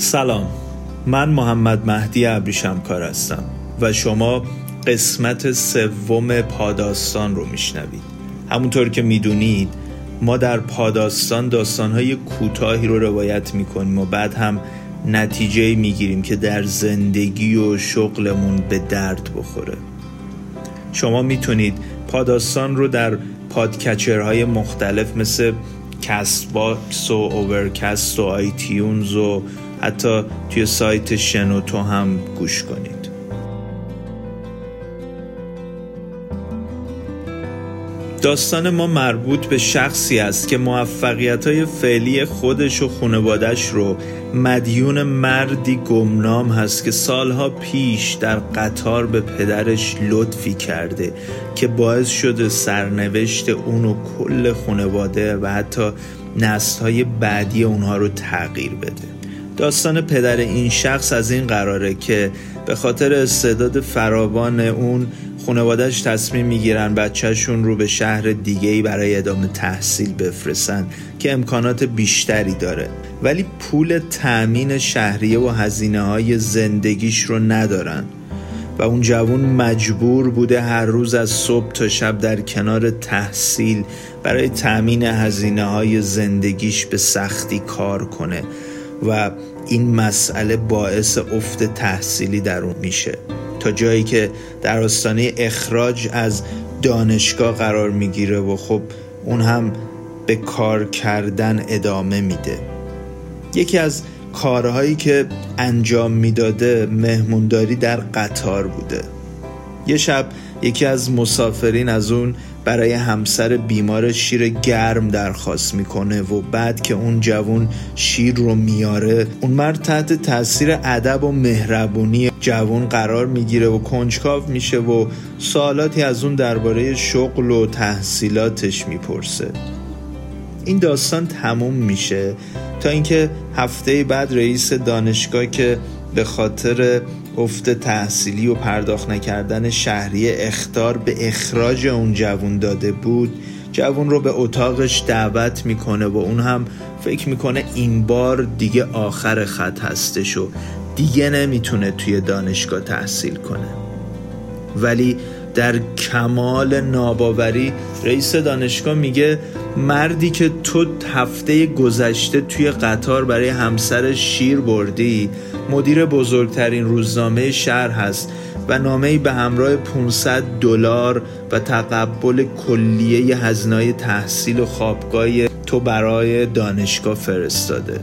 سلام. من محمد مهدی ابریشمکار هستم و شما قسمت سوم پاداستان رو میشنوید. همونطور که می‌دونید ما در پاداستان داستانهای کوتاهی رو روایت می‌کنیم و بعد هم نتیجه می‌گیریم که در زندگی و شغلمون به درد بخوره. شما می‌تونید پاداستان رو در پادکچرهای مختلف مثل Castbox و Overcast و iTunes و حتی توی سایت شنوتو هم گوش کنید. داستان ما مربوط به شخصی است که موفقیت های فعلی خودش و خانوادش رو مدیون مردی گمنام هست که سالها پیش در قطار به پدرش لطفی کرده که باعث شده سرنوشت اون و کل خانواده و حتی نسل های بعدی اونها رو تغییر بده. داستان پدر این شخص از این قراره که به خاطر استعداد فراوان اون خانوادهش تصمیم می‌گیرن بچهشون رو به شهر دیگه برای ادامه تحصیل بفرستن که امکانات بیشتری داره. ولی پول تأمین شهریه و هزینه های زندگیش رو ندارن. و اون جوون مجبور بوده هر روز از صبح تا شب در کنار تحصیل برای تأمین هزینه های زندگیش به سختی کار کنه. و این مسئله باعث افت تحصیلی در اون میشه. تا جایی که در آستانه اخراج از دانشگاه قرار می‌گیره و خب اون هم به کار کردن ادامه میده. یکی از کارهایی که انجام می‌داده مهمونداری در قطار بوده. یه شب یکی از مسافرین از اون برای همسر بیمار شیر گرم درخواست می‌کنه و بعد که اون جوون شیر رو میاره اون مرد تحت تاثیر ادب و مهربونی جوون قرار می‌گیره و کنجکاو میشه و سوالاتی از اون درباره شغل و تحصیلاتش می‌پرسه. این داستان تموم میشه تا اینکه هفته بعد رئیس دانشگاه که به خاطر افت تحصیلی و پرداخت نکردن شهری اختار به اخراج اون جوون داده بود جوون رو به اتاقش دعوت می‌کنه و اون هم فکر می‌کنه این بار دیگه آخر خط هستش و دیگه نمی‌تونه توی دانشگاه تحصیل کنه. ولی در کمال ناباوری رئیس دانشگاه میگه مردی که تو هفته گذشته توی قطار برای همسر شیر بردی مدیر بزرگترین روزنامه شهر هست و نامه به همراه 500 دلار و تقبل کلیه هزینه تحصیل و خوابگاه تو برای دانشگاه فرستاده.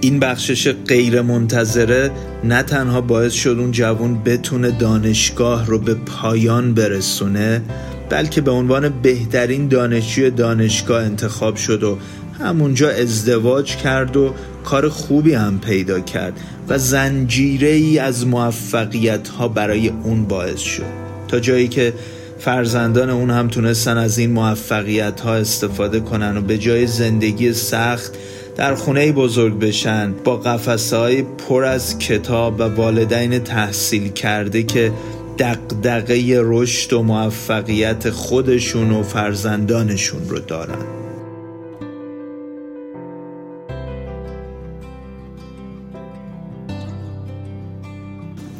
این بخشش غیر منتظره نه تنها باعث شد اون جوون بتونه دانشگاه رو به پایان برسونه بلکه به عنوان بهترین دانشجوی دانشگاه انتخاب شد و همونجا ازدواج کرد و کار خوبی هم پیدا کرد و زنجیره ای از موفقیت ها برای اون باعث شد. تا جایی که فرزندان اون هم تونستن از این موفقیت ها استفاده کنن و به جای زندگی سخت در خونه بزرگ بشن با قفسه های پر از کتاب و والدین تحصیل کرده که دقدقه رشد و موفقیت خودشون و فرزندانشون رو دارن.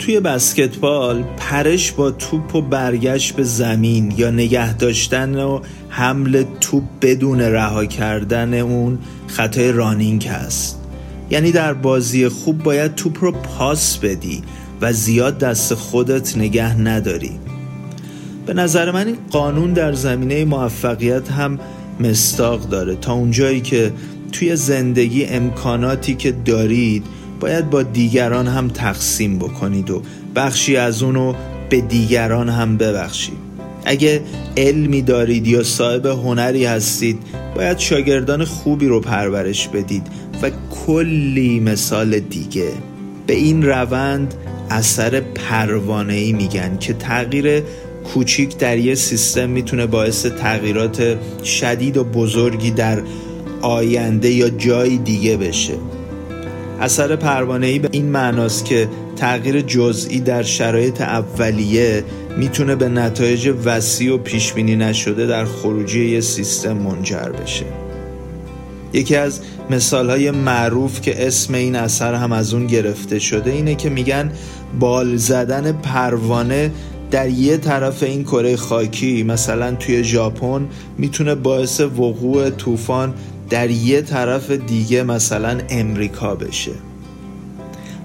توی بسکتبال پرش با توپ و برگشت به زمین یا نگه داشتن و حمل توپ بدون رها کردن اون خطای رانینگ هست. یعنی در بازی خوب باید توپ رو پاس بدی و زیاد دست خودت نگه نداری. به نظر من این قانون در زمینه موفقیت هم مستاق داره. تا اونجایی که توی زندگی امکاناتی که دارید باید با دیگران هم تقسیم بکنید و بخشی از اونو به دیگران هم ببخشید. اگه علمی دارید یا صاحب هنری هستید باید شاگردان خوبی رو پرورش بدید و کلی مثال دیگه. به این روند اثر پروانه ای میگن که تغییر کوچیک در یه سیستم می‌تونه باعث تغییرات شدید و بزرگی در آینده یا جای دیگه بشه. اثر پروانه ای به این معناست که تغییر جزئی در شرایط اولیه می‌تونه به نتایج وسیع و پیش بینی نشده در خروجی یه سیستم منجر بشه. یکی از مثال های معروف که اسم این اثر هم از اون گرفته شده اینه که میگن بال زدن پروانه در یه طرف این کره خاکی مثلا توی ژاپن می‌تونه باعث وقوع طوفان در یه طرف دیگه مثلا امریکا بشه.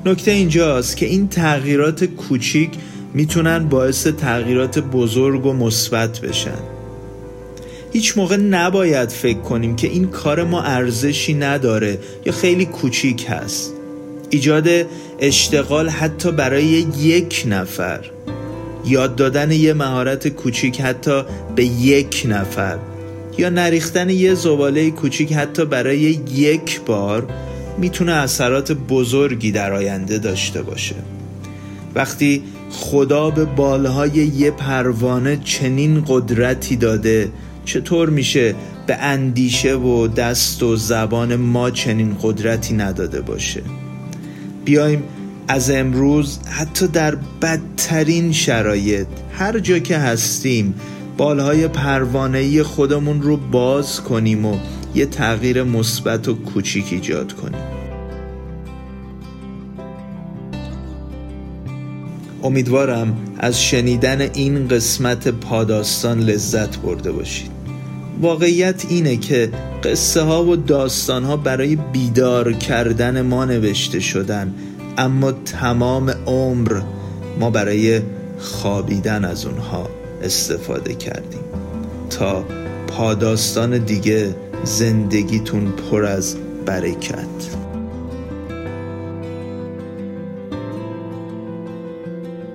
نکته اینجاست که این تغییرات کوچیک می‌تونن باعث تغییرات بزرگ و مثبت بشن. هیچ موقع نباید فکر کنیم که این کار ما ارزشی نداره یا خیلی کوچیک هست. ایجاد اشتغال حتی برای یک نفر. یاد دادن یه مهارت کوچیک حتی به یک نفر. یا نریختن یه زباله کوچیک حتی برای یک بار می‌تونه اثرات بزرگی در آینده داشته باشه. وقتی خدا به بالهای یه پروانه چنین قدرتی داده چطور میشه به اندیشه و دست و زبان ما چنین قدرتی نداده باشه؟ بیایم از امروز حتی در بدترین شرایط هر جا که هستیم بالهای پروانه خودمون رو باز کنیم و یه تغییر مثبت و کوچیک ایجاد کنیم. امیدوارم از شنیدن این قسمت پاداستان لذت برده باشید. واقعیت اینه که قصه ها و داستان ها برای بیدار کردن ما نوشته شدن اما تمام عمر ما برای خوابیدن از اونها استفاده کردیم. تا پاداستان دیگه زندگیتون پر از برکت.